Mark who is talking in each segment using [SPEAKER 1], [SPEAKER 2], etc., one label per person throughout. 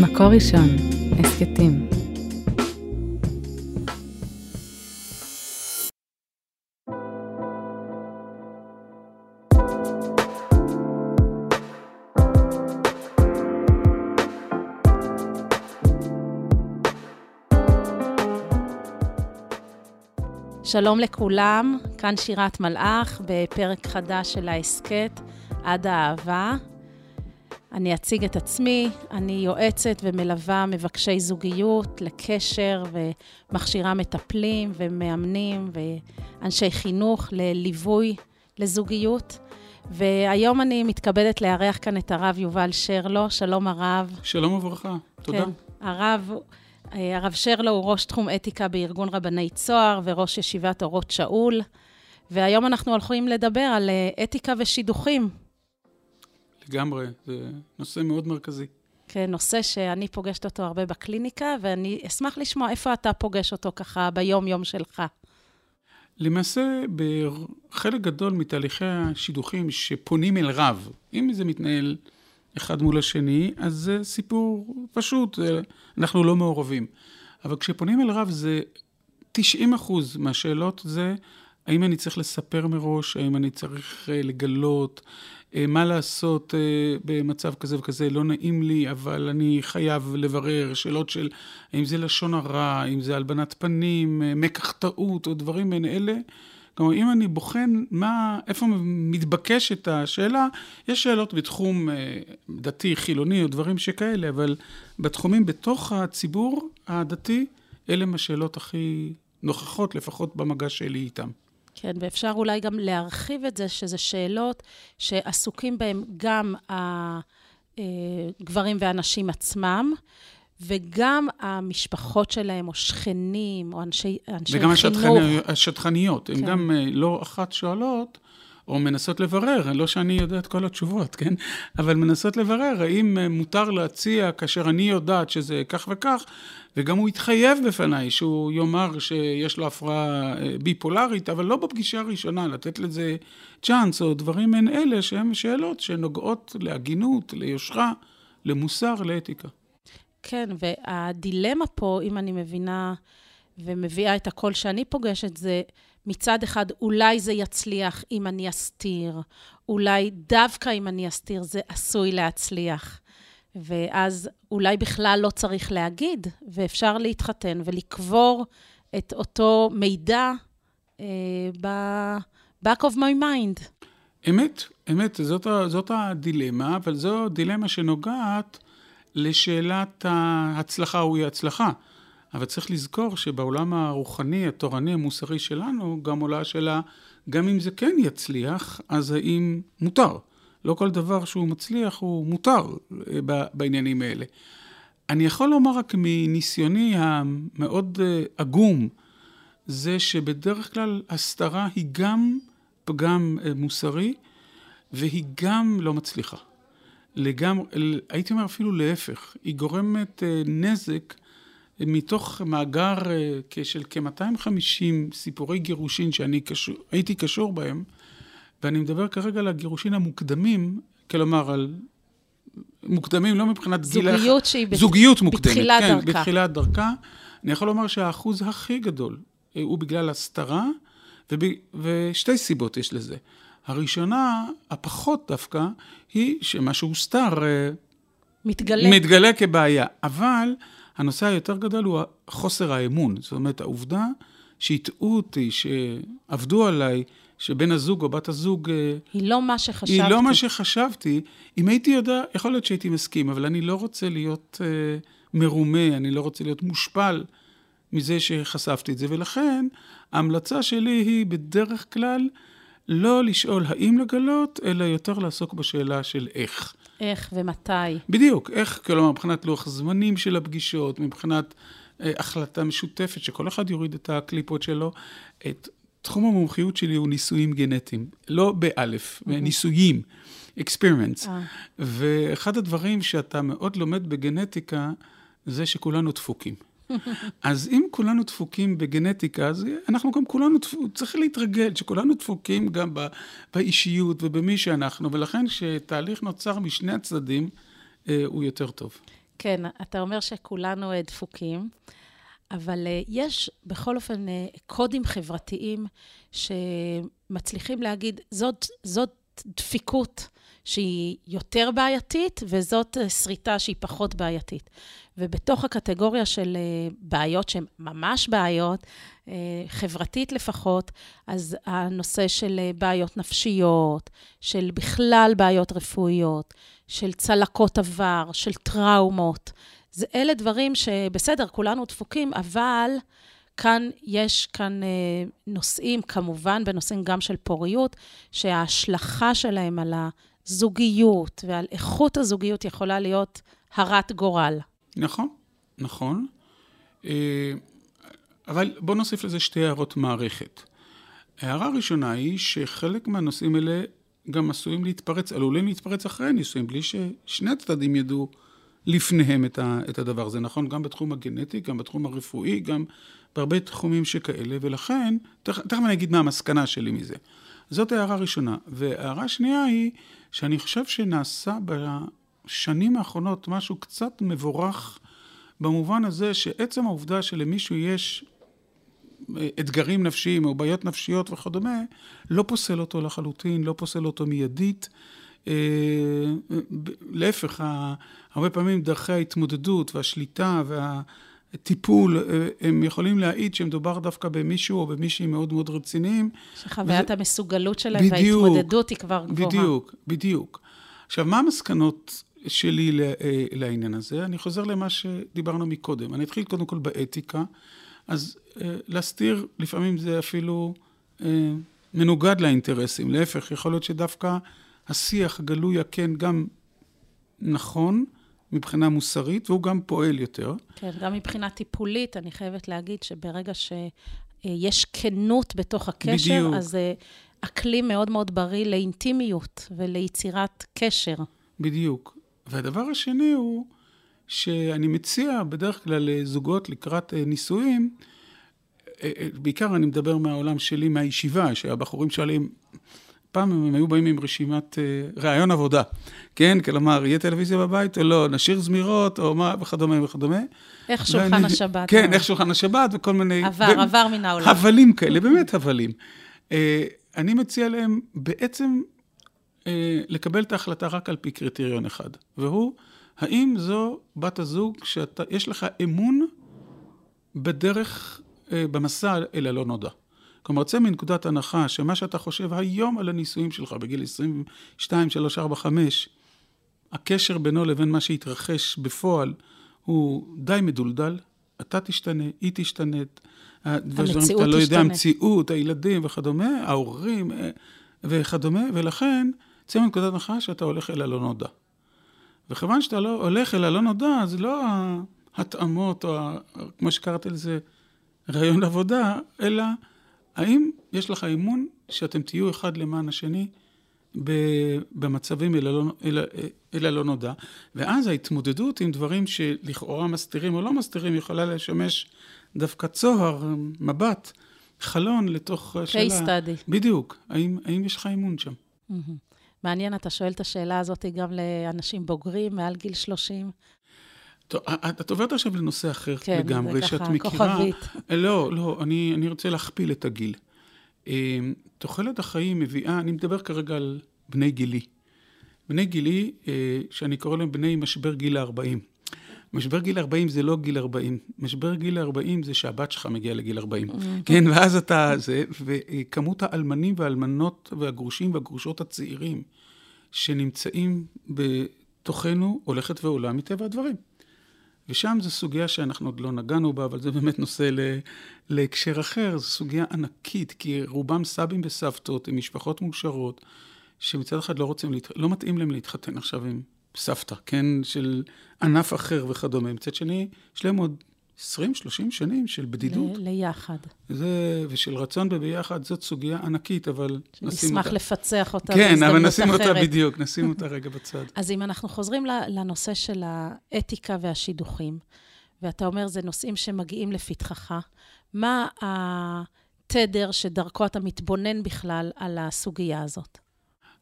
[SPEAKER 1] מקור ראשון, הסכתים. שלום לכולם, כאן שירת מלאך בפרק חדש של ההסכת עד האהבה. אני אציג את עצמי, אני יועצת ומלווה מבקשי זוגיות לקשר ומכשירה מטפלים ומאמנים ואנשי חינוך לליווי לזוגיות. והיום אני מתכבדת לארח כאן את הרב יובל שרלו. שלום הרב.
[SPEAKER 2] שלום וברכה, תודה.
[SPEAKER 1] כן, הרב, אה, הרב שרלו הוא ראש תחום אתיקה בארגון רבני צוהר וראש ישיבת אורות שאול. והיום אנחנו הולכים לדבר על אה, אתיקה ושידוכים.
[SPEAKER 2] לגמרי, זה נושא מאוד מרכזי.
[SPEAKER 1] כן, נושא שאני פוגשת אותו הרבה בקליניקה, ואני אשמח לשמוע איפה אתה פוגש אותו ככה ביום-יום שלך.
[SPEAKER 2] למעשה, בחלק גדול מתהליכי השידוכים שפונים אל רב, אם זה מתנהל אחד מול השני, אז זה סיפור פשוט, אנחנו לא מעורבים. אבל כשפונים אל רב זה 90 אחוז מהשאלות זה האם אני צריך לספר מראש, האם אני צריך אה, לגלות, מה לעשות אה, במצב כזה וכזה, לא נעים לי, אבל אני חייב לברר שאלות של האם זה לשון הרע, האם זה הלבנת פנים, אה, מקח טעות או דברים בין אלה. כלומר, אם אני בוחן מה, איפה מתבקשת השאלה, יש שאלות בתחום דתי, חילוני או דברים שכאלה, אבל בתחומים בתוך הציבור הדתי, אלה הם השאלות הכי נוכחות, לפחות במגע שלי איתם.
[SPEAKER 1] כן, ואפשר אולי גם להרחיב את זה, שזה שאלות שעסוקים בהן גם הגברים והנשים עצמם, וגם המשפחות שלהם, או שכנים, או אנשי, אנשי
[SPEAKER 2] וגם
[SPEAKER 1] חינוך.
[SPEAKER 2] וגם השטחניות, הן כן. גם אה, לא אחת שואלות, או מנסות לברר, לא שאני יודע את כל התשובות, כן? אבל מנסות לברר האם אה, מותר להציע כאשר אני יודעת שזה כך וכך, וגם הוא התחייב בפניי שהוא יאמר שיש לו הפרעה אה, ביפולרית, אבל לא בפגישה הראשונה, לתת לזה צ'אנס או דברים מעין אלה שהן שאלות שנוגעות להגינות, ליושרה, למוסר, לאתיקה.
[SPEAKER 1] כן, והדילמה פה, אם אני מבינה ומביאה את הקול שאני פוגשת, זה מצד אחד, אולי זה יצליח אם אני אסתיר, אולי דווקא אם אני אסתיר זה עשוי להצליח. ואז אולי בכלל לא צריך להגיד, ואפשר להתחתן ולקבור את אותו מידע אה, ב-back of my mind.
[SPEAKER 2] אמת, אמת, זאת, זאת הדילמה, אבל זו דילמה שנוגעת לשאלת ההצלחה או אי הצלחה. אבל צריך לזכור שבעולם הרוחני, התורני, המוסרי שלנו, גם עולה השאלה, גם אם זה כן יצליח, אז האם מותר? לא כל דבר שהוא מצליח הוא מותר אה, בעניינים האלה. אני יכול לומר רק מניסיוני המאוד אה, עגום, זה שבדרך כלל הסתרה היא גם פגם אה, מוסרי, והיא גם לא מצליחה. לגמרי, הייתי אומר אפילו להפך, היא גורמת נזק מתוך מאגר של כ-250 סיפורי גירושין שאני קשור, הייתי קשור בהם, ואני מדבר כרגע על הגירושין המוקדמים, כלומר על מוקדמים לא מבחינת גיל...
[SPEAKER 1] זוגיות שהיא
[SPEAKER 2] זוגיות מוקדמת,
[SPEAKER 1] בתחילת
[SPEAKER 2] כן,
[SPEAKER 1] דרכה.
[SPEAKER 2] בתחילת דרכה. אני יכול לומר שהאחוז הכי גדול אה, הוא בגלל הסתרה, וב... ושתי סיבות יש לזה. הראשונה, הפחות דווקא, היא שמה שהוסתר... אה,
[SPEAKER 1] מתגלה.
[SPEAKER 2] מתגלה כבעיה. אבל הנושא היותר גדול הוא חוסר האמון. זאת אומרת, העובדה שהטעו אותי, שעבדו עליי, שבן הזוג או בת הזוג... אה,
[SPEAKER 1] היא לא מה שחשבתי.
[SPEAKER 2] היא לא מה שחשבתי. אם הייתי יודע, יכול להיות שהייתי מסכים, אבל אני לא רוצה להיות uh, מרומה, אני לא רוצה להיות מושפל מזה שחשפתי את זה, ולכן ההמלצה שלי היא בדרך כלל לא לשאול האם לגלות, אלא יותר לעסוק בשאלה של איך.
[SPEAKER 1] איך ומתי.
[SPEAKER 2] בדיוק, איך, כלומר, מבחינת לוח הזמנים של הפגישות, מבחינת uh, החלטה משותפת, שכל אחד יוריד את הקליפות שלו, את תחום המומחיות שלי הוא ניסויים גנטיים, לא באלף, mm-hmm. ניסויים, experiments. אה. ואחד הדברים שאתה מאוד לומד בגנטיקה, זה שכולנו דפוקים. אז אם כולנו דפוקים בגנטיקה, אז אנחנו גם כולנו, צריך להתרגל שכולנו דפוקים גם באישיות ובמי שאנחנו, ולכן כשתהליך נוצר משני הצדדים, אה, הוא יותר טוב.
[SPEAKER 1] כן, אתה אומר שכולנו אה, דפוקים, אבל אה, יש בכל אופן אה, קודים חברתיים שמצליחים להגיד, זאת, זאת דפיקות שהיא יותר בעייתית, וזאת שריטה שהיא פחות בעייתית. ובתוך הקטגוריה של בעיות שהן ממש בעיות, חברתית לפחות, אז הנושא של בעיות נפשיות, של בכלל בעיות רפואיות, של צלקות עבר, של טראומות. זה אלה דברים שבסדר, כולנו דפוקים, אבל כאן יש כאן אה, נושאים, כמובן בנושאים גם של פוריות, שההשלכה שלהם על הזוגיות ועל איכות הזוגיות יכולה להיות הרת גורל.
[SPEAKER 2] נכון, נכון. אה, אבל בואו נוסיף לזה שתי הערות מערכת. ההערה הראשונה היא שחלק מהנושאים האלה גם עשויים להתפרץ, עלולים להתפרץ אחרי הנישואים, בלי ששני הצדדים ידעו לפניהם את הדבר הזה. נכון גם בתחום הגנטי, גם בתחום הרפואי, גם בהרבה תחומים שכאלה, ולכן, תכף אני אגיד מה המסקנה שלי מזה. זאת הערה ראשונה. והערה שנייה היא, שאני חושב שנעשה בשנים האחרונות משהו קצת מבורך, במובן הזה שעצם העובדה שלמישהו יש אתגרים נפשיים או בעיות נפשיות וכדומה, לא פוסל אותו לחלוטין, לא פוסל אותו מיידית. אה, להפך, הרבה פעמים דרכי ההתמודדות והשליטה והטיפול, אה, הם יכולים להעיד שמדובר דווקא במישהו או במישהי מאוד מאוד רציניים.
[SPEAKER 1] שחוויית וזה... המסוגלות שלהם בדיוק, וההתמודדות היא כבר גבוהה.
[SPEAKER 2] בדיוק, בדיוק. עכשיו, מה המסקנות שלי אה, לעניין הזה? אני חוזר למה שדיברנו מקודם. אני אתחיל קודם כל באתיקה. אז אה, להסתיר, לפעמים זה אפילו מנוגד לאינטרסים. להפך, יכול להיות שדווקא השיח הגלוי הכן גם נכון מבחינה מוסרית, והוא גם פועל יותר.
[SPEAKER 1] כן, גם מבחינה טיפולית, אני חייבת להגיד שברגע שיש כנות בתוך הקשר, בדיוק. אז זה אקלי מאוד מאוד בריא לאינטימיות וליצירת קשר.
[SPEAKER 2] בדיוק. והדבר השני הוא שאני מציע בדרך כלל לזוגות לקראת אה, נישואים, אה, אה, בעיקר אני מדבר מהעולם שלי, מהישיבה, שהבחורים שואלים, פעם הם היו באים עם רשימת ראיון עבודה, כן? כלומר, יהיה טלוויזיה בבית או לא, נשאיר זמירות או מה וכדומה וכדומה.
[SPEAKER 1] איך שולחן ואני, השבת.
[SPEAKER 2] כן, איך שולחן השבת וכל מיני...
[SPEAKER 1] עבר, ו... עבר מן העולם.
[SPEAKER 2] הבלים כאלה, באמת הבלים. אני מציע להם בעצם לקבל את ההחלטה רק על פי קריטריון אחד, והוא האם זו בת הזוג שיש לך אמון בדרך, אה, במסע אל הלא נודע? כלומר, צא מנקודת הנחה שמה שאתה חושב היום על הנישואים שלך בגיל 22, 3, 4, 5, הקשר בינו לבין מה שהתרחש בפועל הוא די מדולדל, אתה תשתנה, היא תשתנה,
[SPEAKER 1] המציאות תשתנה. אתה לא יודע,
[SPEAKER 2] המציאות, הילדים וכדומה, ההורים אה, וכדומה, ולכן צא מנקודת הנחה שאתה הולך אל הלא נודע. וכיוון שאתה לא הולך אל הלא נודע, זה לא ההתאמות, או כמו שקראתי לזה, רעיון עבודה, אלא האם יש לך אמון שאתם תהיו אחד למען השני במצבים אל, אל, אל הלא נודע, ואז ההתמודדות עם דברים שלכאורה מסתירים או לא מסתירים יכולה לשמש דווקא צוהר, מבט, חלון לתוך
[SPEAKER 1] השאלה. case study.
[SPEAKER 2] בדיוק. האם, האם יש לך אמון שם? Mm-hmm.
[SPEAKER 1] מעניין, אתה שואל את השאלה הזאת גם לאנשים בוגרים מעל גיל 30?
[SPEAKER 2] טוב, את עוברת עכשיו לנושא אחר
[SPEAKER 1] כן,
[SPEAKER 2] לגמרי,
[SPEAKER 1] שאת מכירה... כן, זה ככה, כוכבית.
[SPEAKER 2] לא, לא, אני, אני רוצה להכפיל את הגיל. תוחלת החיים מביאה, אני מדבר כרגע על בני גילי. בני גילי, אה, שאני קורא להם בני משבר גיל ה-40. משבר גיל 40 זה לא גיל 40, משבר גיל 40 זה שהבת שלך מגיעה לגיל 40. Mm-hmm. כן, ואז אתה, זה, וכמות האלמנים והאלמנות והגרושים והגרושות הצעירים שנמצאים בתוכנו הולכת ועולה מטבע הדברים. ושם זו סוגיה שאנחנו עוד לא נגענו בה, אבל זה באמת נושא ל, להקשר אחר, זו סוגיה ענקית, כי רובם סבים וסבתות עם משפחות מאושרות, שמצד אחד לא רוצים, להת... לא מתאים להם להתחתן עכשיו עם סבתא, כן, של ענף אחר וכדומה. מצד שני, יש להם עוד 20-30 שנים של בדידות.
[SPEAKER 1] ל- ליחד.
[SPEAKER 2] זה, ושל רצון בביחד, זאת סוגיה ענקית, אבל נשים אותה.
[SPEAKER 1] נשמח לפצח אותה
[SPEAKER 2] כן, אחרת. כן, אבל נשים אותה בדיוק, נשים אותה רגע בצד.
[SPEAKER 1] אז אם אנחנו חוזרים לנושא של האתיקה והשידוכים, ואתה אומר, זה נושאים שמגיעים לפתחך, מה התדר שדרכו אתה מתבונן בכלל על הסוגיה הזאת?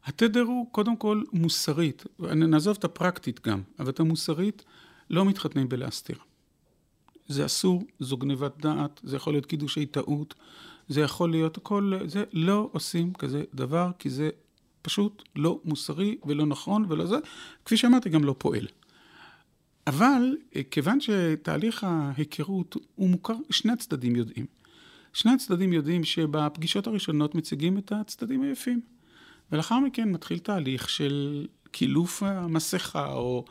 [SPEAKER 2] התדר הוא קודם כל מוסרית, נעזוב את הפרקטית גם, אבל את המוסרית, לא מתחתנים בלהסתיר. זה אסור, זו גניבת דעת, זה יכול להיות קידושי טעות, זה יכול להיות הכל, זה לא עושים כזה דבר, כי זה פשוט לא מוסרי ולא נכון ולא זה, כפי שאמרתי, גם לא פועל. אבל כיוון שתהליך ההיכרות הוא מוכר, שני הצדדים יודעים. שני הצדדים יודעים שבפגישות הראשונות מציגים את הצדדים היפים. ולאחר מכן מתחיל תהליך של קילוף המסכה, או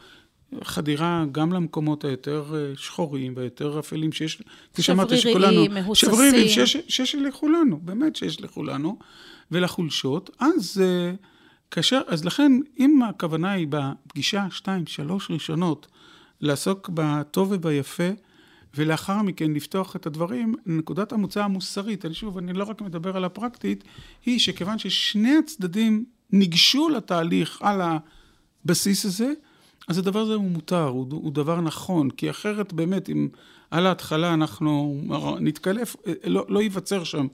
[SPEAKER 2] חדירה גם למקומות היותר אה, שחורים והיותר אפלים שיש, כפי שאמרתי,
[SPEAKER 1] שכולנו... מהוססים.
[SPEAKER 2] שבריריים, שיש, שיש לכולנו, באמת שיש לכולנו, ולחולשות. אז אה, כאשר, אז לכן, אם הכוונה היא בפגישה שתיים, שלוש ראשונות, לעסוק בטוב וביפה, ולאחר מכן לפתוח את הדברים, נקודת המוצא המוסרית, אני שוב, אני לא רק מדבר על הפרקטית, היא שכיוון ששני הצדדים ניגשו לתהליך על הבסיס הזה, אז הדבר הזה הוא מותר, הוא, הוא דבר נכון, כי אחרת באמת, אם על ההתחלה אנחנו נתקלף, לא, לא ייווצר שם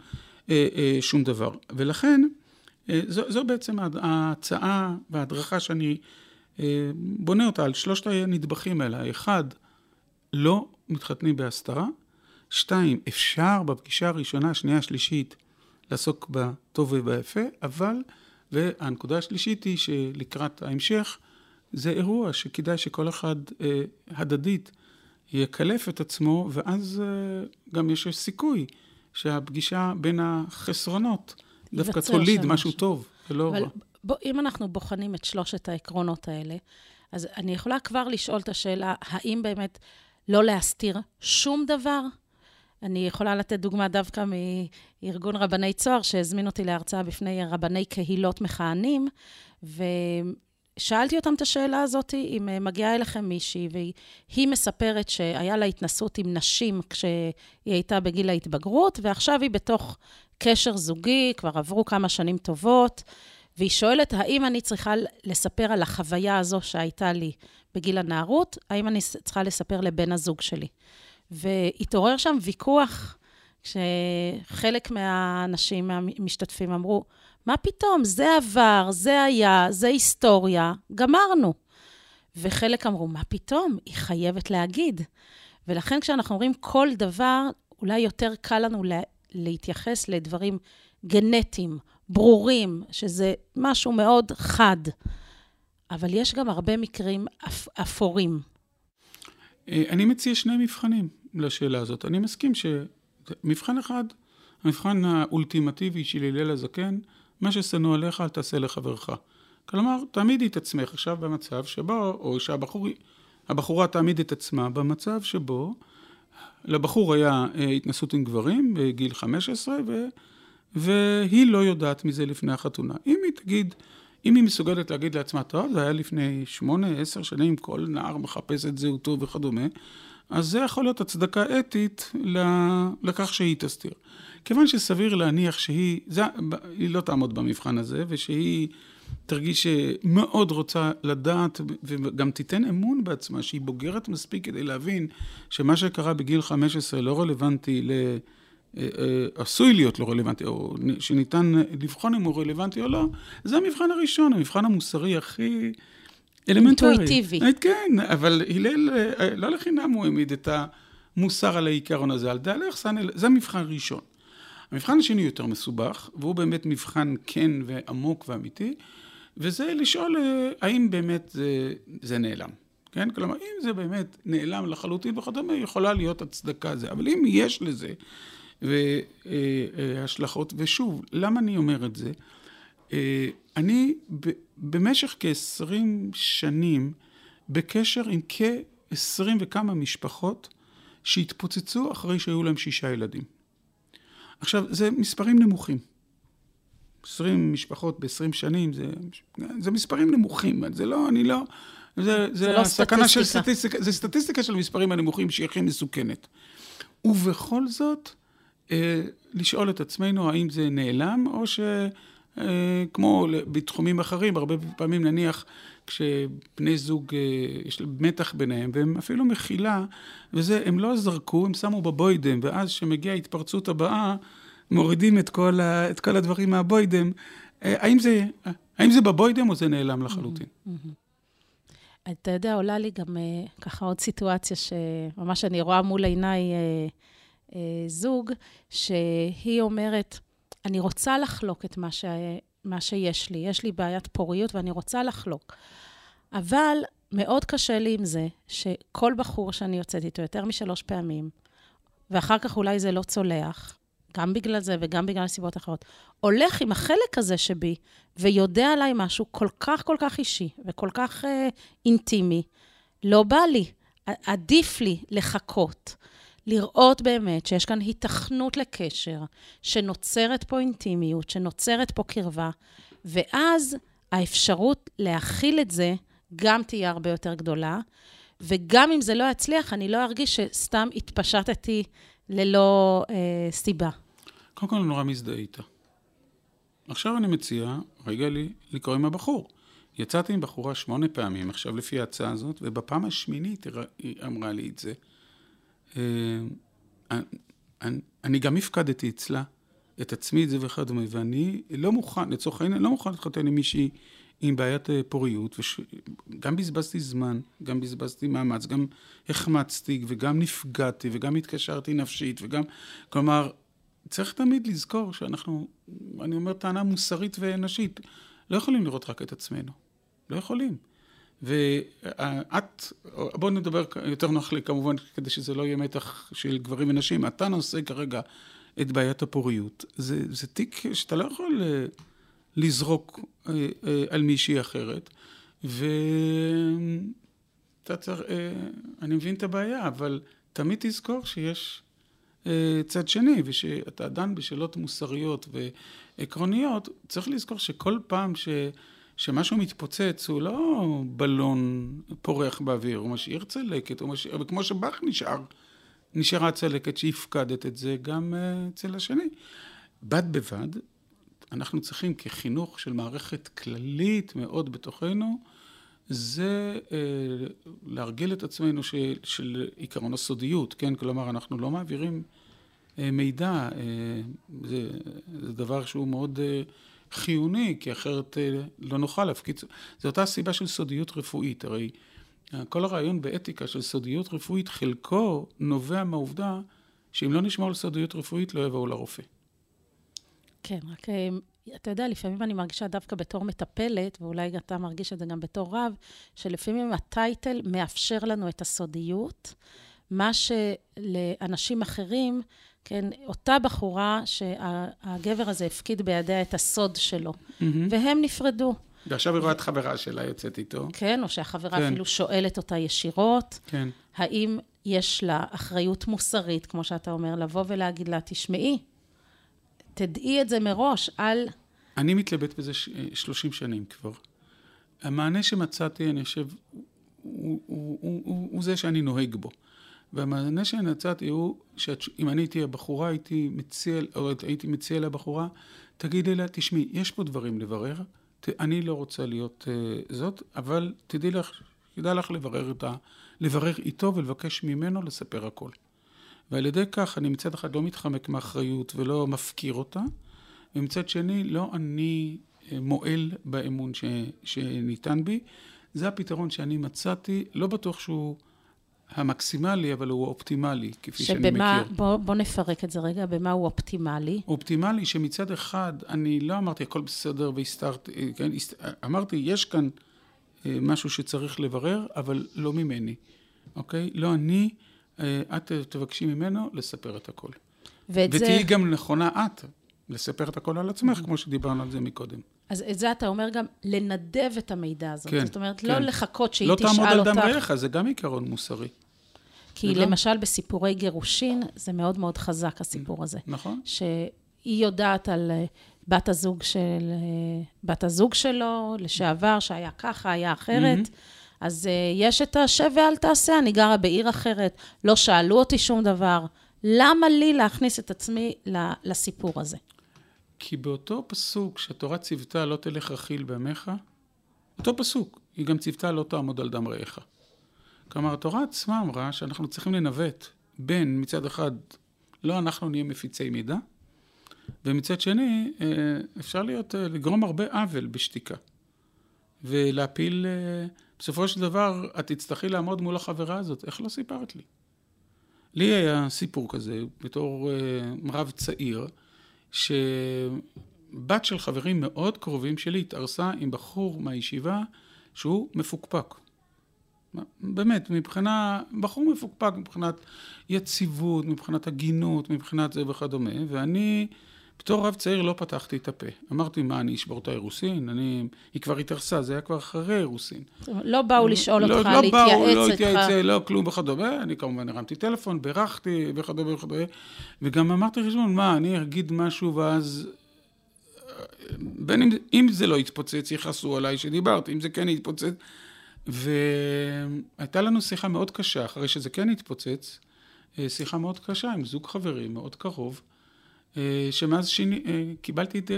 [SPEAKER 2] אה, אה, שום דבר. ולכן, אה, זו, זו בעצם ההצעה וההדרכה שאני אה, בונה אותה על שלושת הנדבכים האלה. האחד, לא מתחתנים בהסתרה. שתיים, אפשר בפגישה הראשונה, שנייה, שלישית, לעסוק בטוב וביפה, אבל, והנקודה השלישית היא שלקראת ההמשך, זה אירוע שכדאי שכל אחד אה, הדדית יקלף את עצמו, ואז אה, גם יש טוב שהפגישה בין החסרונות דווקא תוליד משהו, משהו טוב, ולא
[SPEAKER 1] אבל בוא, אם אנחנו בוחנים את שלושת העקרונות האלה, אז אני יכולה כבר לשאול את השאלה, האם באמת לא להסתיר שום דבר? אני יכולה לתת דוגמה דווקא מארגון רבני צוהר, שהזמין אותי להרצאה בפני רבני קהילות מכהנים, ושאלתי אותם את השאלה הזאת, אם מגיעה אליכם מישהי, והיא מספרת שהיה לה התנסות עם נשים כשהיא הייתה בגיל ההתבגרות, ועכשיו היא בתוך קשר זוגי, כבר עברו כמה שנים טובות, והיא שואלת, האם אני צריכה לספר על החוויה הזו שהייתה לי בגיל הנערות, האם אני צריכה לספר לבן הזוג שלי? והתעורר שם ויכוח, כשחלק מהאנשים, מהמשתתפים, אמרו, מה פתאום, זה עבר, זה היה, זה היסטוריה, גמרנו. וחלק אמרו, מה פתאום, היא חייבת להגיד. ולכן כשאנחנו אומרים כל דבר, אולי יותר קל לנו לה, להתייחס לדברים גנטיים, ברורים, שזה משהו מאוד חד. אבל יש גם הרבה מקרים אפ, אפורים.
[SPEAKER 2] אה, אני מציע שני מבחנים לשאלה הזאת. אני מסכים שמבחן אחד, המבחן האולטימטיבי של הלל הזקן, מה ששנוא עליך אל תעשה לחברך. כלומר, תעמידי את עצמך עכשיו במצב שבו, או שהבחורה תעמיד את עצמה במצב שבו לבחור היה אה, התנסות עם גברים בגיל 15, ו... והיא לא יודעת מזה לפני החתונה. אם היא תגיד, אם היא מסוגלת להגיד לעצמה, טוב, זה היה לפני שמונה, עשר שנים, כל נער מחפש את זהותו וכדומה, אז זה יכול להיות הצדקה אתית לכך שהיא תסתיר. כיוון שסביר להניח שהיא, זה, היא לא תעמוד במבחן הזה, ושהיא תרגיש שמאוד רוצה לדעת, וגם תיתן אמון בעצמה, שהיא בוגרת מספיק כדי להבין שמה שקרה בגיל 15 לא רלוונטי ל... אה, אה, עשוי להיות לא רלוונטי, או שניתן לבחון אם הוא רלוונטי או לא, זה המבחן הראשון, המבחן המוסרי הכי אלמנטרי.
[SPEAKER 1] אינטואיטיבי.
[SPEAKER 2] אה, כן, אבל הלל, לא לחינם הוא העמיד את המוסר על העיקרון הזה, על אחסן, זה מבחן ראשון. המבחן השני יותר מסובך, והוא באמת מבחן כן ועמוק ואמיתי, וזה לשאול האם באמת זה, זה נעלם. כן? כלומר, אם זה באמת נעלם לחלוטין וכדומה, יכולה להיות הצדקה לזה. אבל אם יש לזה והשלכות. ושוב, למה אני אומר את זה? אה, אני במשך כ-20 שנים בקשר עם כ-20 וכמה משפחות שהתפוצצו אחרי שהיו להם שישה ילדים. עכשיו, זה מספרים נמוכים. 20 משפחות ב-20 שנים, זה, זה מספרים נמוכים, זה לא, אני לא... זה, זה,
[SPEAKER 1] זה לא סטטיסטיקה.
[SPEAKER 2] של סטטיסטיקה, זה סטטיסטיקה של המספרים הנמוכים שהיא הכי מסוכנת. ובכל זאת, אה, לשאול את עצמנו האם זה נעלם, או שכמו אה, בתחומים אחרים, הרבה פעמים נניח כשבני זוג, אה, יש מתח ביניהם, והם אפילו מחילה, וזה, הם לא זרקו, הם שמו בבוידם, ואז כשמגיעה ההתפרצות הבאה, מורידים את כל, ה, את כל הדברים מהבוידם. האם זה, האם זה בבוידם או זה נעלם לחלוטין?
[SPEAKER 1] אתה יודע, עולה לי גם ככה עוד סיטואציה שממש אני רואה מול עיניי זוג, שהיא אומרת, אני רוצה לחלוק את מה, ש... מה שיש לי. יש לי בעיית פוריות ואני רוצה לחלוק. אבל מאוד קשה לי עם זה שכל בחור שאני יוצאת איתו יותר משלוש פעמים, ואחר כך אולי זה לא צולח, גם בגלל זה וגם בגלל סיבות אחרות, הולך עם החלק הזה שבי ויודע עליי משהו כל כך כל כך אישי וכל כך אה, אינטימי, לא בא לי. עדיף לי לחכות, לראות באמת שיש כאן היתכנות לקשר, שנוצרת פה אינטימיות, שנוצרת פה קרבה, ואז האפשרות להכיל את זה גם תהיה הרבה יותר גדולה, וגם אם זה לא יצליח, אני לא ארגיש שסתם התפשטתי ללא אה, סיבה.
[SPEAKER 2] קודם כל, אני נורא מזדהה איתה. עכשיו אני מציע, רגע לי, לקרוא עם הבחור. יצאתי עם בחורה שמונה פעמים, עכשיו לפי ההצעה הזאת, ובפעם השמינית היא אמרה לי את זה. אה, אני גם הפקדתי אצלה את עצמי, את זה וכדומה, ואני לא מוכן, לצורך העניין, לא מוכן להתחתן עם מישהי עם בעיית אה, פוריות, וגם בזבזתי זמן, גם בזבזתי מאמץ, גם החמצתי, וגם נפגעתי, וגם התקשרתי נפשית, וגם, כלומר, צריך תמיד לזכור שאנחנו, אני אומר טענה מוסרית ואנושית, לא יכולים לראות רק את עצמנו. לא יכולים. ואת, בואו נדבר יותר נוח לי כמובן, כדי שזה לא יהיה מתח של גברים ונשים. אתה נושא כרגע את בעיית הפוריות. זה, זה תיק שאתה לא יכול אה, לזרוק אה, אה, על מישהי אחרת. ואתה צריך, אני מבין את הבעיה, אבל תמיד תזכור שיש צד שני, ושאתה דן בשאלות מוסריות ועקרוניות, צריך לזכור שכל פעם ש... שמשהו מתפוצץ הוא לא בלון פורח באוויר, הוא משאיר צלקת, הוא משאיר, וכמו שבך נשאר, נשארה צלקת שהפקדת את זה גם uh, אצל השני. בד בבד, אנחנו צריכים כחינוך של מערכת כללית מאוד בתוכנו, זה uh, להרגיל את עצמנו של, של עיקרון הסודיות, כן? כלומר, אנחנו לא מעבירים uh, מידע, uh, זה, זה דבר שהוא מאוד... Uh, חיוני, כי אחרת אה, לא נוכל להפקיד... זו אותה סיבה של סודיות רפואית. הרי אה, כל הרעיון באתיקה של סודיות רפואית, חלקו נובע מהעובדה שאם לא נשמור על סודיות רפואית, לא יבואו לרופא.
[SPEAKER 1] כן, רק אה, אתה יודע, לפעמים אני מרגישה דווקא בתור מטפלת, ואולי אתה מרגיש את זה גם בתור רב, שלפעמים הטייטל מאפשר לנו את הסודיות, מה שלאנשים אחרים כן, אותה בחורה שהגבר הזה הפקיד בידיה את הסוד שלו, mm-hmm. והם נפרדו.
[SPEAKER 2] ועכשיו היא רואה את חברה שלה יוצאת איתו.
[SPEAKER 1] כן, או שהחברה כן. אפילו שואלת אותה ישירות.
[SPEAKER 2] כן.
[SPEAKER 1] האם יש לה אחריות מוסרית, כמו שאתה אומר, לבוא ולהגיד לה, תשמעי, תדעי את זה מראש, אל...
[SPEAKER 2] אני מתלבט בזה ש... 30 שנים כבר. המענה שמצאתי, אני חושב, הוא, הוא, הוא, הוא, הוא זה שאני נוהג בו. והמענה שנצאתי הוא, שאם אני הייתי הבחורה, הייתי מציע, או הייתי מציע לבחורה, תגידי לה, תשמעי, יש פה דברים לברר, אני לא רוצה להיות uh, זאת, אבל תדעי לך, כדאי לך לברר, את ה, לברר איתו ולבקש ממנו לספר הכל. ועל ידי כך אני מצד אחד לא מתחמק מאחריות ולא מפקיר אותה, ומצד שני לא אני אה, מועל באמון ש, שניתן בי. זה הפתרון שאני מצאתי, לא בטוח שהוא המקסימלי, אבל הוא אופטימלי, כפי שבמה, שאני מכיר.
[SPEAKER 1] בוא, בוא נפרק את זה רגע, במה הוא אופטימלי?
[SPEAKER 2] אופטימלי שמצד אחד, אני לא אמרתי הכל בסדר והסתרתי, כן, אמרתי, יש כאן אה, משהו שצריך לברר, אבל לא ממני, אוקיי? לא אני, אה, את תבקשי ממנו לספר את הכל. ואת ותהיי זה... גם נכונה את, לספר את הכל על עצמך, כמו שדיברנו על זה מקודם.
[SPEAKER 1] אז את זה אתה אומר גם לנדב את המידע הזאת. כן, זאת אומרת, כן. לא לחכות שהיא לא תשאל אותך.
[SPEAKER 2] לא תעמוד על דם רעך, זה גם עיקרון מוסרי.
[SPEAKER 1] כי וגם... למשל בסיפורי גירושין, זה מאוד מאוד חזק הסיפור הזה.
[SPEAKER 2] נכון.
[SPEAKER 1] שהיא יודעת על אה, בת הזוג, של, אה, בת הזוג שלו, לשעבר, שהיה ככה, היה אחרת. Mm-hmm. אז uh, יש את השב ואל תעשה, אני גרה בעיר אחרת, לא שאלו אותי שום דבר. למה לי להכניס את עצמי לסיפור הזה?
[SPEAKER 2] כי באותו פסוק שהתורה ציוותה לא תלך רכיל בעמך, אותו פסוק, היא גם ציוותה לא תעמוד על דם רעך. כלומר, התורה עצמה אמרה שאנחנו צריכים לנווט בין מצד אחד, לא אנחנו נהיה מפיצי מידע, ומצד שני, אה, אפשר להיות, אה, לגרום הרבה עוול בשתיקה. ולהפיל, אה, בסופו של דבר, את תצטרכי לעמוד מול החברה הזאת. איך לא סיפרת לי? לי היה סיפור כזה, בתור רב צעיר, שבת של חברים מאוד קרובים שלי התארסה עם בחור מהישיבה שהוא מפוקפק. באמת, מבחינה, בחור מפוקפק מבחינת יציבות, מבחינת הגינות, מבחינת זה וכדומה, ואני בתור רב צעיר לא פתחתי את הפה. אמרתי, מה, אני אשבור את האירוסין? אני... היא כבר התארסה, זה היה כבר אחרי האירוסין.
[SPEAKER 1] לא באו לשאול לא, אותך, לא להתייעץ איתך. לא באו, לא
[SPEAKER 2] התייעץ, לא כלום וכדומה. אני כמובן הרמתי טלפון, בירכתי וכדומה וכדומה. וגם אמרתי חשבון, מה, אני אגיד משהו ואז... בין אם, אם זה לא יתפוצץ, יכעסו עליי שדיברתי, אם זה כן יתפוצץ. והייתה לנו שיחה מאוד קשה, אחרי שזה כן התפוצץ, אה, שיחה מאוד קשה עם זוג חברים מאוד קרוב, שמאז שיני, אה, קיבלתי את,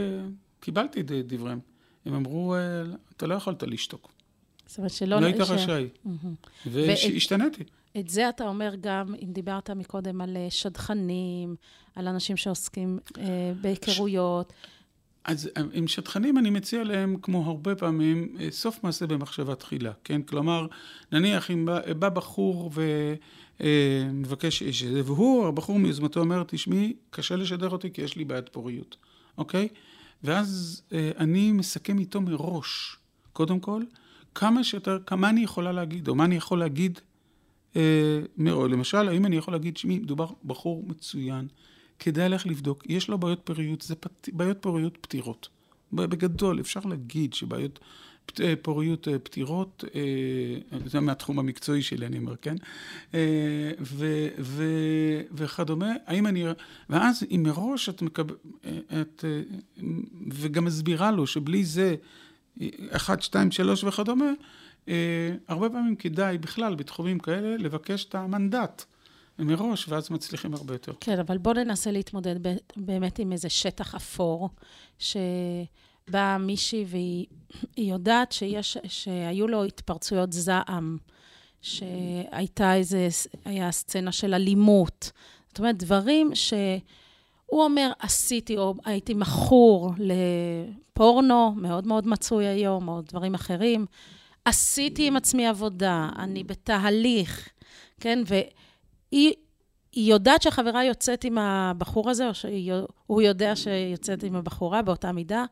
[SPEAKER 2] קיבלתי את דבריהם. הם אמרו, אתה לא יכולת לשתוק.
[SPEAKER 1] זאת אומרת שלא...
[SPEAKER 2] לא היית רשאי. והשתניתי.
[SPEAKER 1] את זה אתה אומר גם, אם דיברת מקודם על שדכנים, על אנשים שעוסקים בהיכרויות. ש...
[SPEAKER 2] אז אה, עם שטחנים אני מציע להם, כמו הרבה פעמים, אה, סוף מעשה במחשבה תחילה, כן? כלומר, נניח אם בא, בא בחור ומבקש איש זה, והוא, הבחור מיוזמתו אומר, תשמעי, קשה לשדר אותי כי יש לי בעיית פוריות, אוקיי? ואז אה, אני מסכם איתו מראש, קודם כל, כמה שיותר, כמה אני יכולה להגיד, או מה אני יכול להגיד מראש. למשל, האם אני יכול להגיד, שמי, מדובר בחור מצוין, כדאי לך לבדוק, יש לו בעיות פוריות, זה פת... בעיות פוריות פתירות. בגדול, אפשר להגיד שבעיות אה, פוריות אה, פתירות, אה, זה מהתחום המקצועי שלי, אני אומר, כן? ו, ו, וכדומה, האם אני... ואז אם מראש את מקבלת... את... וגם מסבירה לו שבלי זה, אחת, שתיים, שלוש וכדומה, הרבה פעמים כדאי בכלל בתחומים כאלה לבקש את המנדט. מראש, ואז מצליחים הרבה יותר.
[SPEAKER 1] כן, אבל בואו ננסה להתמודד באמת עם איזה שטח אפור, שבאה מישהי והיא יודעת שיש, שהיו לו התפרצויות זעם, שהייתה איזה, היה סצנה של אלימות. זאת אומרת, דברים שהוא אומר, עשיתי, או הייתי מכור לפורנו, מאוד מאוד מצוי היום, או דברים אחרים. עשיתי עם עצמי עבודה, אני בתהליך, כן? ו... היא, היא יודעת שהחברה יוצאת עם הבחור הזה, או שהוא יודע שיוצאת עם הבחורה באותה מידה,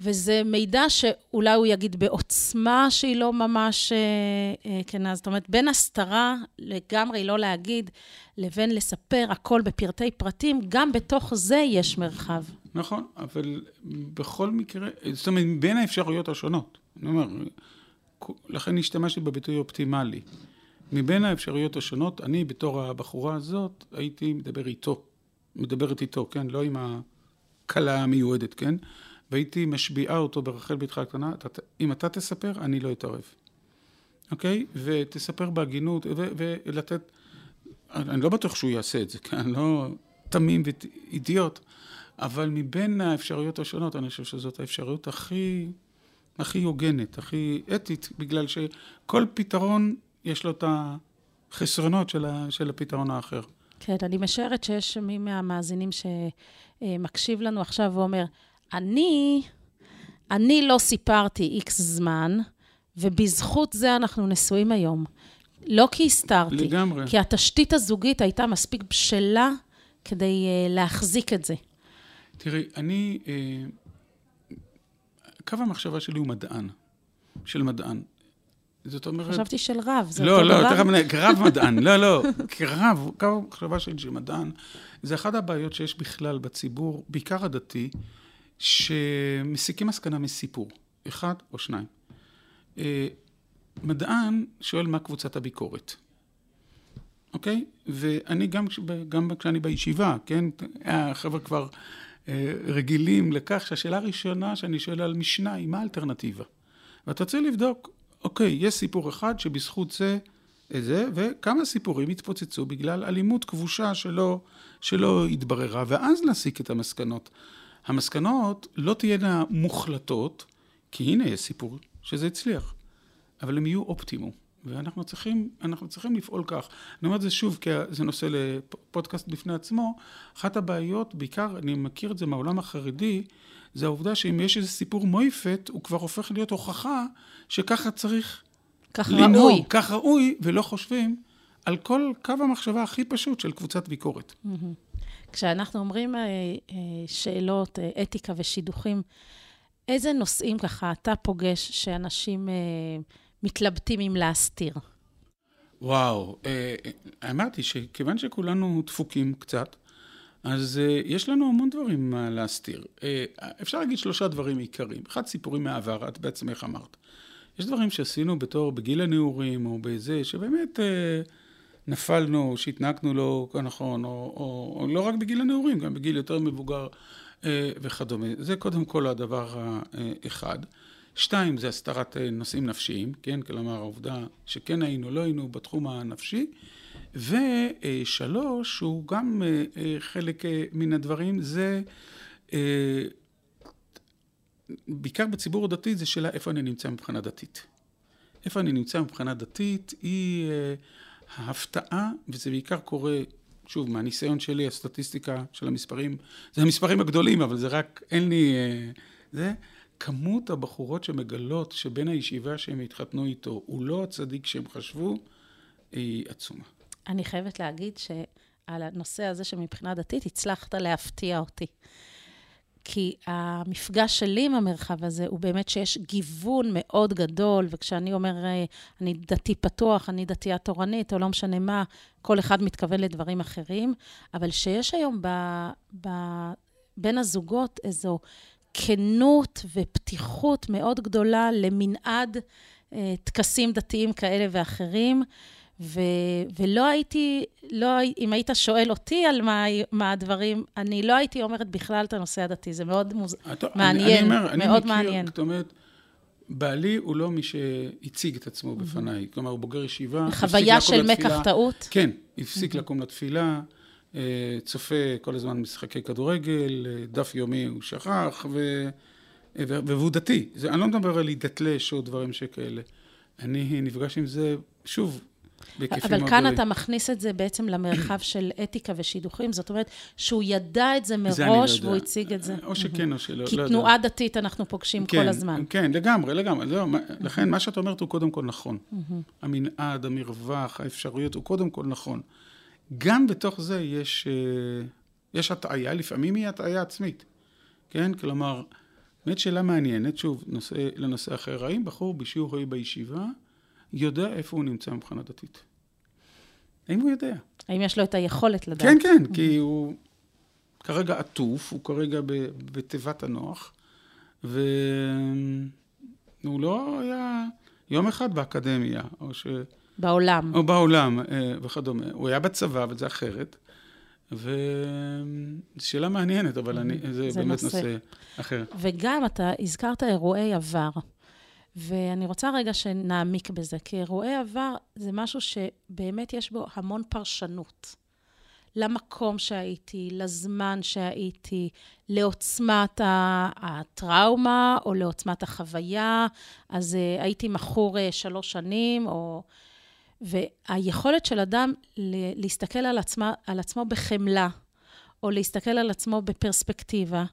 [SPEAKER 1] וזה מידע שאולי הוא יגיד בעוצמה שהיא לא ממש אה, כנה. זאת אומרת, בין הסתרה לגמרי לא להגיד, לבין לספר הכל בפרטי פרטים, גם בתוך זה יש מרחב.
[SPEAKER 2] נכון, אבל בכל מקרה, זאת אומרת, בין האפשרויות השונות, אני אומר, לכן השתמשתי בביטוי אופטימלי. מבין האפשרויות השונות, אני בתור הבחורה הזאת הייתי מדבר איתו, מדברת איתו, כן? לא עם הכלה המיועדת, כן? והייתי משביעה אותו ברחל בתך הקטנה, אם אתה תספר, אני לא אתערב, אוקיי? ותספר בהגינות, ולתת, אני לא בטוח שהוא יעשה את זה, כן? אני לא תמים ואידיוט, אבל מבין האפשרויות השונות, אני חושב שזאת האפשרויות הכי, הכי הוגנת, הכי אתית, בגלל שכל פתרון יש לו את החסרונות של, ה, של הפתרון האחר.
[SPEAKER 1] כן, אני משערת שיש מי מהמאזינים שמקשיב לנו עכשיו ואומר, אני, אני לא סיפרתי איקס זמן, ובזכות זה אנחנו נשואים היום. לא כי הסתרתי.
[SPEAKER 2] לגמרי.
[SPEAKER 1] כי התשתית הזוגית הייתה מספיק בשלה כדי uh, להחזיק את זה.
[SPEAKER 2] תראי, אני... Uh, קו המחשבה שלי הוא מדען, של מדען.
[SPEAKER 1] זאת אומרת... חשבתי של רב,
[SPEAKER 2] זה לא, אותו לא, דבר? לא, לא, כרב מדען, לא, לא, כרב, קו מחשבה שלי של מדען, זה אחת הבעיות שיש בכלל בציבור, בעיקר הדתי, שמסיקים מסקנה מסיפור, אחד או שניים. אה, מדען שואל מה קבוצת הביקורת, אוקיי? ואני גם, גם כשאני בישיבה, כן? החבר'ה כבר אה, רגילים לכך שהשאלה הראשונה שאני שואל על משנה היא מה האלטרנטיבה? ואתה רוצה לבדוק אוקיי, יש סיפור אחד שבזכות זה, זה, וכמה סיפורים התפוצצו בגלל אלימות כבושה שלא, שלא התבררה, ואז להסיק את המסקנות. המסקנות לא תהיינה מוחלטות, כי הנה יש סיפור שזה הצליח, אבל הם יהיו אופטימו. ואנחנו צריכים, אנחנו צריכים לפעול כך. אני אומר את זה שוב, כי זה נושא לפודקאסט בפני עצמו. אחת הבעיות, בעיקר, אני מכיר את זה מהעולם החרדי, זה העובדה שאם יש איזה סיפור מויפת, הוא כבר הופך להיות הוכחה שככה צריך
[SPEAKER 1] כך
[SPEAKER 2] לנהוג,
[SPEAKER 1] ראוי.
[SPEAKER 2] כך ראוי, ולא חושבים על כל קו המחשבה הכי פשוט של קבוצת ביקורת.
[SPEAKER 1] כשאנחנו אומרים אה, אה, שאלות, אה, אתיקה ושידוכים, איזה נושאים ככה אתה פוגש שאנשים מתלבטים אם להסתיר?
[SPEAKER 2] וואו, אמרתי שכיוון שכולנו דפוקים קצת, אז יש לנו המון דברים להסתיר. אפשר להגיד שלושה דברים עיקריים. אחד, סיפורים מהעבר, את בעצמך אמרת. יש דברים שעשינו בתור, בגיל הנעורים, או בזה, שבאמת נפלנו, שהתנהגנו לא נכון, או, או, או לא רק בגיל הנעורים, גם בגיל יותר מבוגר אה, וכדומה. זה קודם כל הדבר האחד. שתיים, זה הסתרת אה, נושאים נפשיים, כן? כלומר, העובדה שכן היינו, לא היינו בתחום הנפשי. ושלוש, שהוא גם אה, אה, חלק אה, מן הדברים, זה אה, בעיקר בציבור הדתי, זה שאלה איפה אני נמצא מבחינה דתית. איפה אני נמצא מבחינה דתית היא אה, ההפתעה, וזה בעיקר קורה, שוב, מהניסיון שלי, הסטטיסטיקה של המספרים, זה המספרים הגדולים, אבל זה רק, אין לי... אה, זה, כמות הבחורות שמגלות שבין הישיבה שהם התחתנו איתו הוא לא הצדיק שהם חשבו, היא עצומה.
[SPEAKER 1] אני חייבת להגיד שעל הנושא הזה שמבחינה דתית הצלחת להפתיע אותי. כי המפגש שלי עם המרחב הזה הוא באמת שיש גיוון מאוד גדול, וכשאני אומר, אה, אני דתי פתוח, אני דתייה תורנית, או לא משנה מה, כל אחד מתכוון לדברים אחרים, אבל שיש היום ב, ב, בין הזוגות איזו כנות ופתיחות מאוד גדולה למנעד אה, טקסים דתיים כאלה ואחרים. ו, ולא הייתי, לא, אם היית שואל אותי על מה, מה הדברים, אני לא הייתי אומרת בכלל את הנושא הדתי. זה מאוד מוז...
[SPEAKER 2] אתה,
[SPEAKER 1] מעניין,
[SPEAKER 2] אני, אני אומר,
[SPEAKER 1] מאוד
[SPEAKER 2] אני מכיר,
[SPEAKER 1] מעניין.
[SPEAKER 2] זאת אומרת, בעלי הוא לא מי שהציג את עצמו בפניי. כלומר, הוא בוגר ישיבה.
[SPEAKER 1] חוויה של. מקח טעות?
[SPEAKER 2] כן, הפסיק לקום לתפילה, אה, צופה כל הזמן משחקי כדורגל, אה, דף יומי הוא שכח, ו... ו- והוא דתי. אני לא מדבר על להידתלש או דברים שכאלה. אני נפגש עם זה, שוב,
[SPEAKER 1] אבל כאן
[SPEAKER 2] גדולים.
[SPEAKER 1] אתה מכניס את זה בעצם למרחב של אתיקה ושידוכים, זאת אומרת שהוא ידע את זה מראש
[SPEAKER 2] לא יודע.
[SPEAKER 1] והוא הציג את זה.
[SPEAKER 2] או שכן או שלא,
[SPEAKER 1] כי
[SPEAKER 2] לא יודע.
[SPEAKER 1] תנועה דתית אנחנו פוגשים
[SPEAKER 2] כן,
[SPEAKER 1] כל הזמן.
[SPEAKER 2] כן, לגמרי, לגמרי. לא, לכן מה שאת אומרת הוא קודם כל נכון. המנעד, המרווח, האפשרויות, הוא קודם כל נכון. גם בתוך זה יש, אה, יש הטעיה, לפעמים היא הטעיה עצמית. כן? כלומר, באמת שאלה מעניינת, שוב, נושא, לנושא אחר, האם בחור בשיעור ה' בישיבה יודע איפה הוא נמצא מבחינה דתית? האם הוא יודע?
[SPEAKER 1] האם יש לו את היכולת לדעת?
[SPEAKER 2] כן, כן, כי הוא כרגע עטוף, הוא כרגע בתיבת הנוח, והוא לא היה יום אחד באקדמיה, או, ש...
[SPEAKER 1] בעולם.
[SPEAKER 2] או בעולם אה, וכדומה. הוא היה בצבא, אבל זה אחרת. וזו שאלה מעניינת, אבל אני, זה,
[SPEAKER 1] זה
[SPEAKER 2] באמת
[SPEAKER 1] נושא.
[SPEAKER 2] נושא אחר.
[SPEAKER 1] וגם אתה הזכרת אירועי עבר, ואני רוצה רגע שנעמיק בזה, כי אירועי עבר זה משהו שבאמת יש בו המון פרשנות. למקום שהייתי, לזמן שהייתי, לעוצמת הטראומה או לעוצמת החוויה. אז uh, הייתי מכור uh, שלוש שנים, או... והיכולת של אדם להסתכל על, עצמה, על עצמו בחמלה, או להסתכל על עצמו בפרספקטיבה,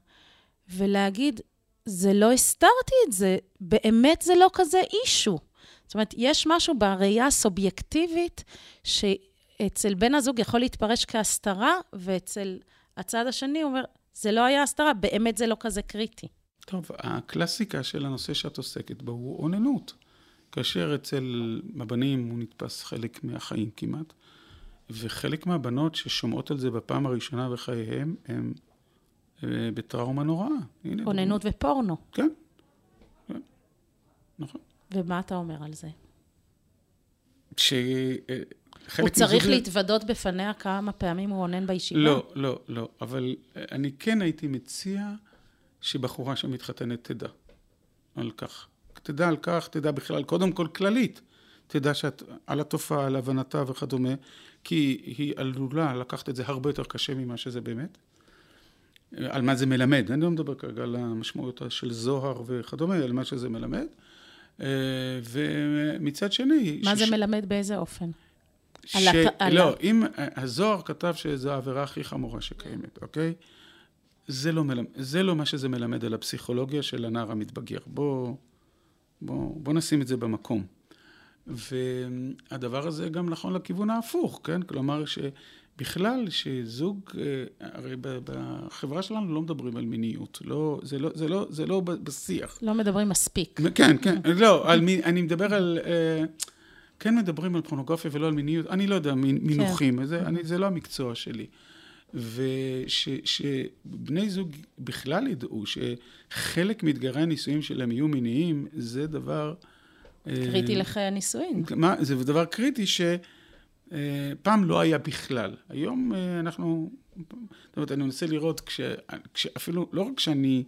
[SPEAKER 1] ולהגיד, זה לא הסתרתי את זה, באמת זה לא כזה אישו. זאת אומרת, יש משהו בראייה הסובייקטיבית שאצל בן הזוג יכול להתפרש כהסתרה, ואצל הצד השני הוא אומר, זה לא היה הסתרה, באמת זה לא כזה קריטי.
[SPEAKER 2] טוב, הקלאסיקה של הנושא שאת עוסקת בו הוא אוננות. כאשר אצל הבנים הוא נתפס חלק מהחיים כמעט, וחלק מהבנות ששומעות על זה בפעם הראשונה בחייהם, הם אה, בטראומה נוראה.
[SPEAKER 1] אוננות ופורנו.
[SPEAKER 2] כן, כן, נכון.
[SPEAKER 1] ומה אתה אומר על זה?
[SPEAKER 2] שחלק
[SPEAKER 1] הוא צריך
[SPEAKER 2] מזוג-
[SPEAKER 1] להתוודות בפניה כמה פעמים הוא אונן בישיבה?
[SPEAKER 2] לא, לא, לא. אבל אה, אני כן הייתי מציע שבחורה שמתחתנת תדע על כך. תדע על כך, תדע בכלל, קודם כל כללית. תדע שאת על התופעה, על הבנתה וכדומה, כי היא עלולה לקחת את זה הרבה יותר קשה ממה שזה באמת. על מה זה מלמד. אני לא מדבר כרגע על המשמעויות של זוהר וכדומה, על מה שזה מלמד. אה, ומצד שני...
[SPEAKER 1] מה זה
[SPEAKER 2] שש-
[SPEAKER 1] מלמד באיזה אופן?
[SPEAKER 2] ש...
[SPEAKER 1] על
[SPEAKER 2] לא,
[SPEAKER 1] ה-
[SPEAKER 2] אם הזוהר כתב שזו העבירה הכי חמורה שקיימת, אוקיי? זה לא, מלמד, זה לא מה שזה מלמד על הפסיכולוגיה של הנער המתבגר. בוא, בוא, בוא נשים את זה במקום. והדבר הזה גם נכון לכיוון ההפוך, כן? כלומר, שבכלל, שזוג, אה, הרי בחברה שלנו לא מדברים על מיניות. לא, זה, לא, זה, לא, זה לא בשיח.
[SPEAKER 1] לא מדברים מספיק.
[SPEAKER 2] כן, כן, לא, על, אני מדבר על... אה, כן מדברים על פורנוגרפיה ולא על מיניות, אני לא יודע, מינוחים, כן. זה, אני, זה לא המקצוע שלי. ושבני זוג בכלל ידעו שחלק מאתגרי הנישואים שלהם יהיו מיניים, זה דבר...
[SPEAKER 1] קריטי אה, לחיי הנישואין.
[SPEAKER 2] מה, זה דבר קריטי שפעם לא היה בכלל. היום אה, אנחנו, זאת אומרת, אני מנסה לראות, כש, כשאפילו, לא רק כשאני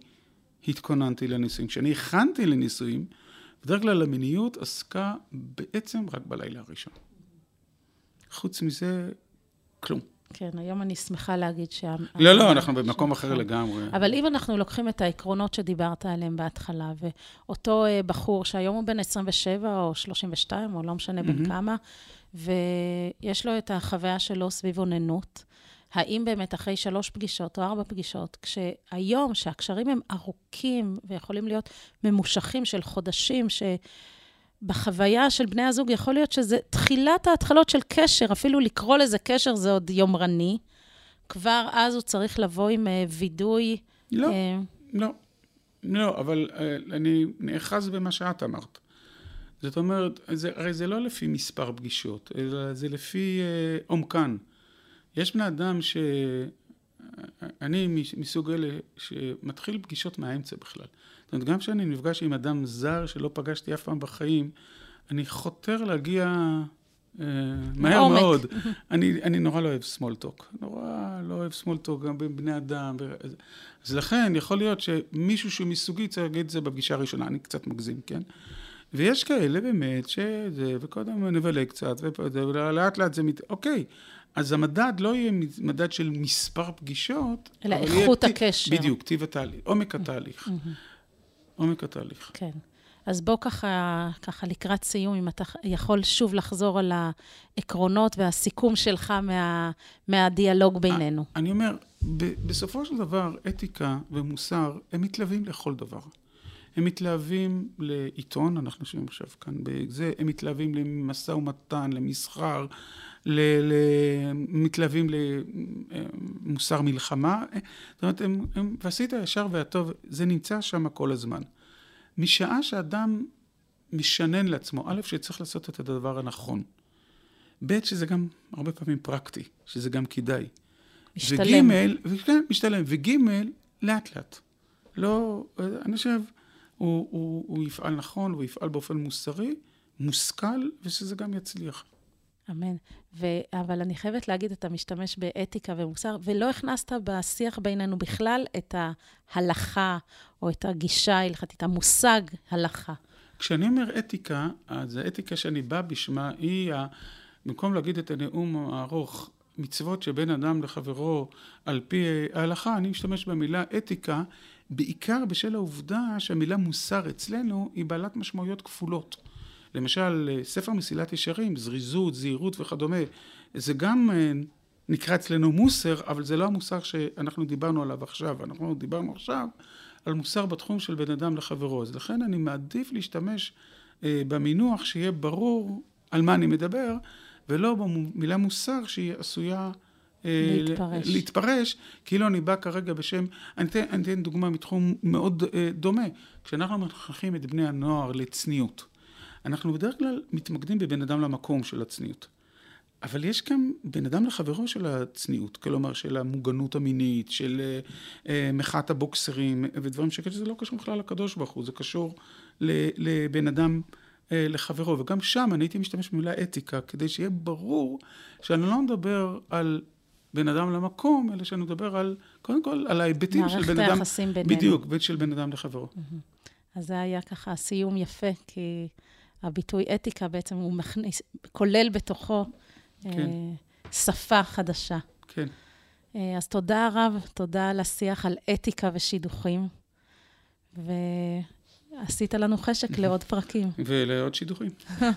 [SPEAKER 2] התכוננתי לנישואים, כשאני הכנתי לנישואים, בדרך כלל המיניות עסקה בעצם רק בלילה הראשון. חוץ מזה, כלום.
[SPEAKER 1] כן, היום אני שמחה להגיד שה...
[SPEAKER 2] לא, לא, אנחנו במקום אחר לגמרי.
[SPEAKER 1] אבל אם אנחנו לוקחים את העקרונות שדיברת עליהם בהתחלה, ואותו אה, בחור שהיום הוא בן 27 או 32, או לא משנה בן כמה, ויש לו את החוויה שלו סביב אוננות, האם באמת אחרי שלוש פגישות או ארבע פגישות, כשהיום, שהקשרים הם ארוכים ויכולים להיות ממושכים של חודשים, ש... בחוויה של בני הזוג, יכול להיות שזה תחילת ההתחלות של קשר, אפילו לקרוא לזה קשר זה עוד יומרני. כבר אז הוא צריך לבוא עם uh, וידוי.
[SPEAKER 2] לא, uh, לא, לא, אבל uh, אני נאחז במה שאת אמרת. זאת אומרת, זה, הרי זה לא לפי מספר פגישות, אלא זה לפי uh, עומקן. יש בני אדם ש... אני מסוג אלה שמתחיל פגישות מהאמצע בכלל. זאת אומרת, גם כשאני נפגש עם אדם זר שלא פגשתי אף פעם בחיים, אני חותר להגיע אה, מהר עומק. מאוד. אני, אני נורא לא אוהב talk. נורא לא אוהב talk גם בין בני אדם. אז לכן, יכול להיות שמישהו שהוא מסוגי צריך להגיד את זה בפגישה הראשונה. אני קצת מגזים, כן? ויש כאלה באמת שזה, וקודם נבלה קצת, ולאט לאט זה מת... אוקיי. אז המדד לא יהיה מדד של מספר פגישות,
[SPEAKER 1] אלא איכות הקשר.
[SPEAKER 2] בדיוק, טיב התהליך, עומק התהליך. עומק התהליך.
[SPEAKER 1] כן. אז בוא ככה, ככה לקראת סיום, אם אתה יכול שוב לחזור על העקרונות והסיכום שלך מה, מהדיאלוג בינינו.
[SPEAKER 2] אני אומר, בסופו של דבר, אתיקה ומוסר, הם מתלווים לכל דבר. הם מתלהבים לעיתון, אנחנו יושבים עכשיו כאן בזה, הם מתלהבים למשא ומתן, למסחר, ל, ל, מתלהבים למוסר מלחמה. זאת אומרת, הם, הם, ועשית הישר והטוב, זה נמצא שם כל הזמן. משעה שאדם משנן לעצמו, א', שצריך לעשות את הדבר הנכון. ב', שזה גם הרבה פעמים פרקטי, שזה גם כדאי.
[SPEAKER 1] משתלם.
[SPEAKER 2] וג', כן, משתלם. וג', לאט לאט. לא, אני חושב, הוא, הוא, הוא יפעל נכון, הוא יפעל באופן מוסרי, מושכל, ושזה גם יצליח.
[SPEAKER 1] אמן. ו... אבל אני חייבת להגיד, אתה משתמש באתיקה ומוסר, ולא הכנסת בשיח בינינו בכלל את ההלכה, או את הגישה ההלכתית, המושג הלכה.
[SPEAKER 2] כשאני אומר אתיקה, אז האתיקה שאני בא בשמה היא, ה... במקום להגיד את הנאום הארוך, מצוות שבין אדם לחברו על פי ההלכה, אני משתמש במילה אתיקה, בעיקר בשל העובדה שהמילה מוסר אצלנו היא בעלת משמעויות כפולות. למשל, ספר מסילת ישרים, זריזות, זהירות וכדומה, זה גם אה, נקרא אצלנו מוסר, אבל זה לא המוסר שאנחנו דיברנו עליו עכשיו. אנחנו דיברנו עכשיו על מוסר בתחום של בין אדם לחברו. אז לכן אני מעדיף להשתמש אה, במינוח שיהיה ברור על מה אני מדבר, ולא במילה מוסר שהיא עשויה...
[SPEAKER 1] אה, להתפרש.
[SPEAKER 2] להתפרש, כאילו אני בא כרגע בשם, אני אתן, אני אתן דוגמה מתחום מאוד דומה. כשאנחנו מחנכים את בני הנוער לצניעות, אנחנו בדרך כלל מתמקדים בבין אדם למקום של הצניעות. אבל יש גם בין אדם לחברו של הצניעות, כלומר של המוגנות המינית, של uh, מחאת הבוקסרים ודברים שכאלה, זה לא קשור בכלל לקדוש ברוך הוא, זה קשור לבן אדם uh, לחברו. וגם שם אני הייתי משתמש במילה אתיקה, כדי שיהיה ברור שאני לא מדבר על בין אדם למקום, אלא שאני מדבר על, קודם כל, על ההיבטים של בן אדם...
[SPEAKER 1] מערכת היחסים בינינו.
[SPEAKER 2] בדיוק, של בן אדם לחברו.
[SPEAKER 1] אז זה היה ככה סיום יפה, כי... הביטוי אתיקה בעצם הוא מכניס, כולל בתוכו כן. אה, שפה חדשה.
[SPEAKER 2] כן.
[SPEAKER 1] אה, אז תודה רב, תודה על השיח על אתיקה ושידוכים, ועשית לנו חשק לעוד פרקים.
[SPEAKER 2] ולעוד שידוכים.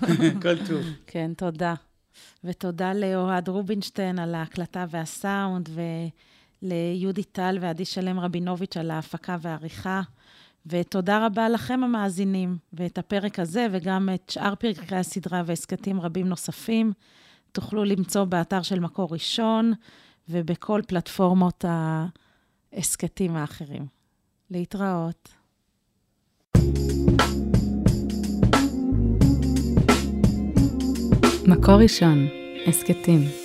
[SPEAKER 2] כל טוב.
[SPEAKER 1] כן, תודה. ותודה לאוהד רובינשטיין על ההקלטה והסאונד, וליהודי טל ועדי שלם רבינוביץ' על ההפקה והעריכה. ותודה רבה לכם המאזינים, ואת הפרק הזה וגם את שאר פרקי הסדרה והסכתים רבים נוספים תוכלו למצוא באתר של מקור ראשון ובכל פלטפורמות ההסכתים האחרים. להתראות.
[SPEAKER 3] מקור ראשון, הסכתים.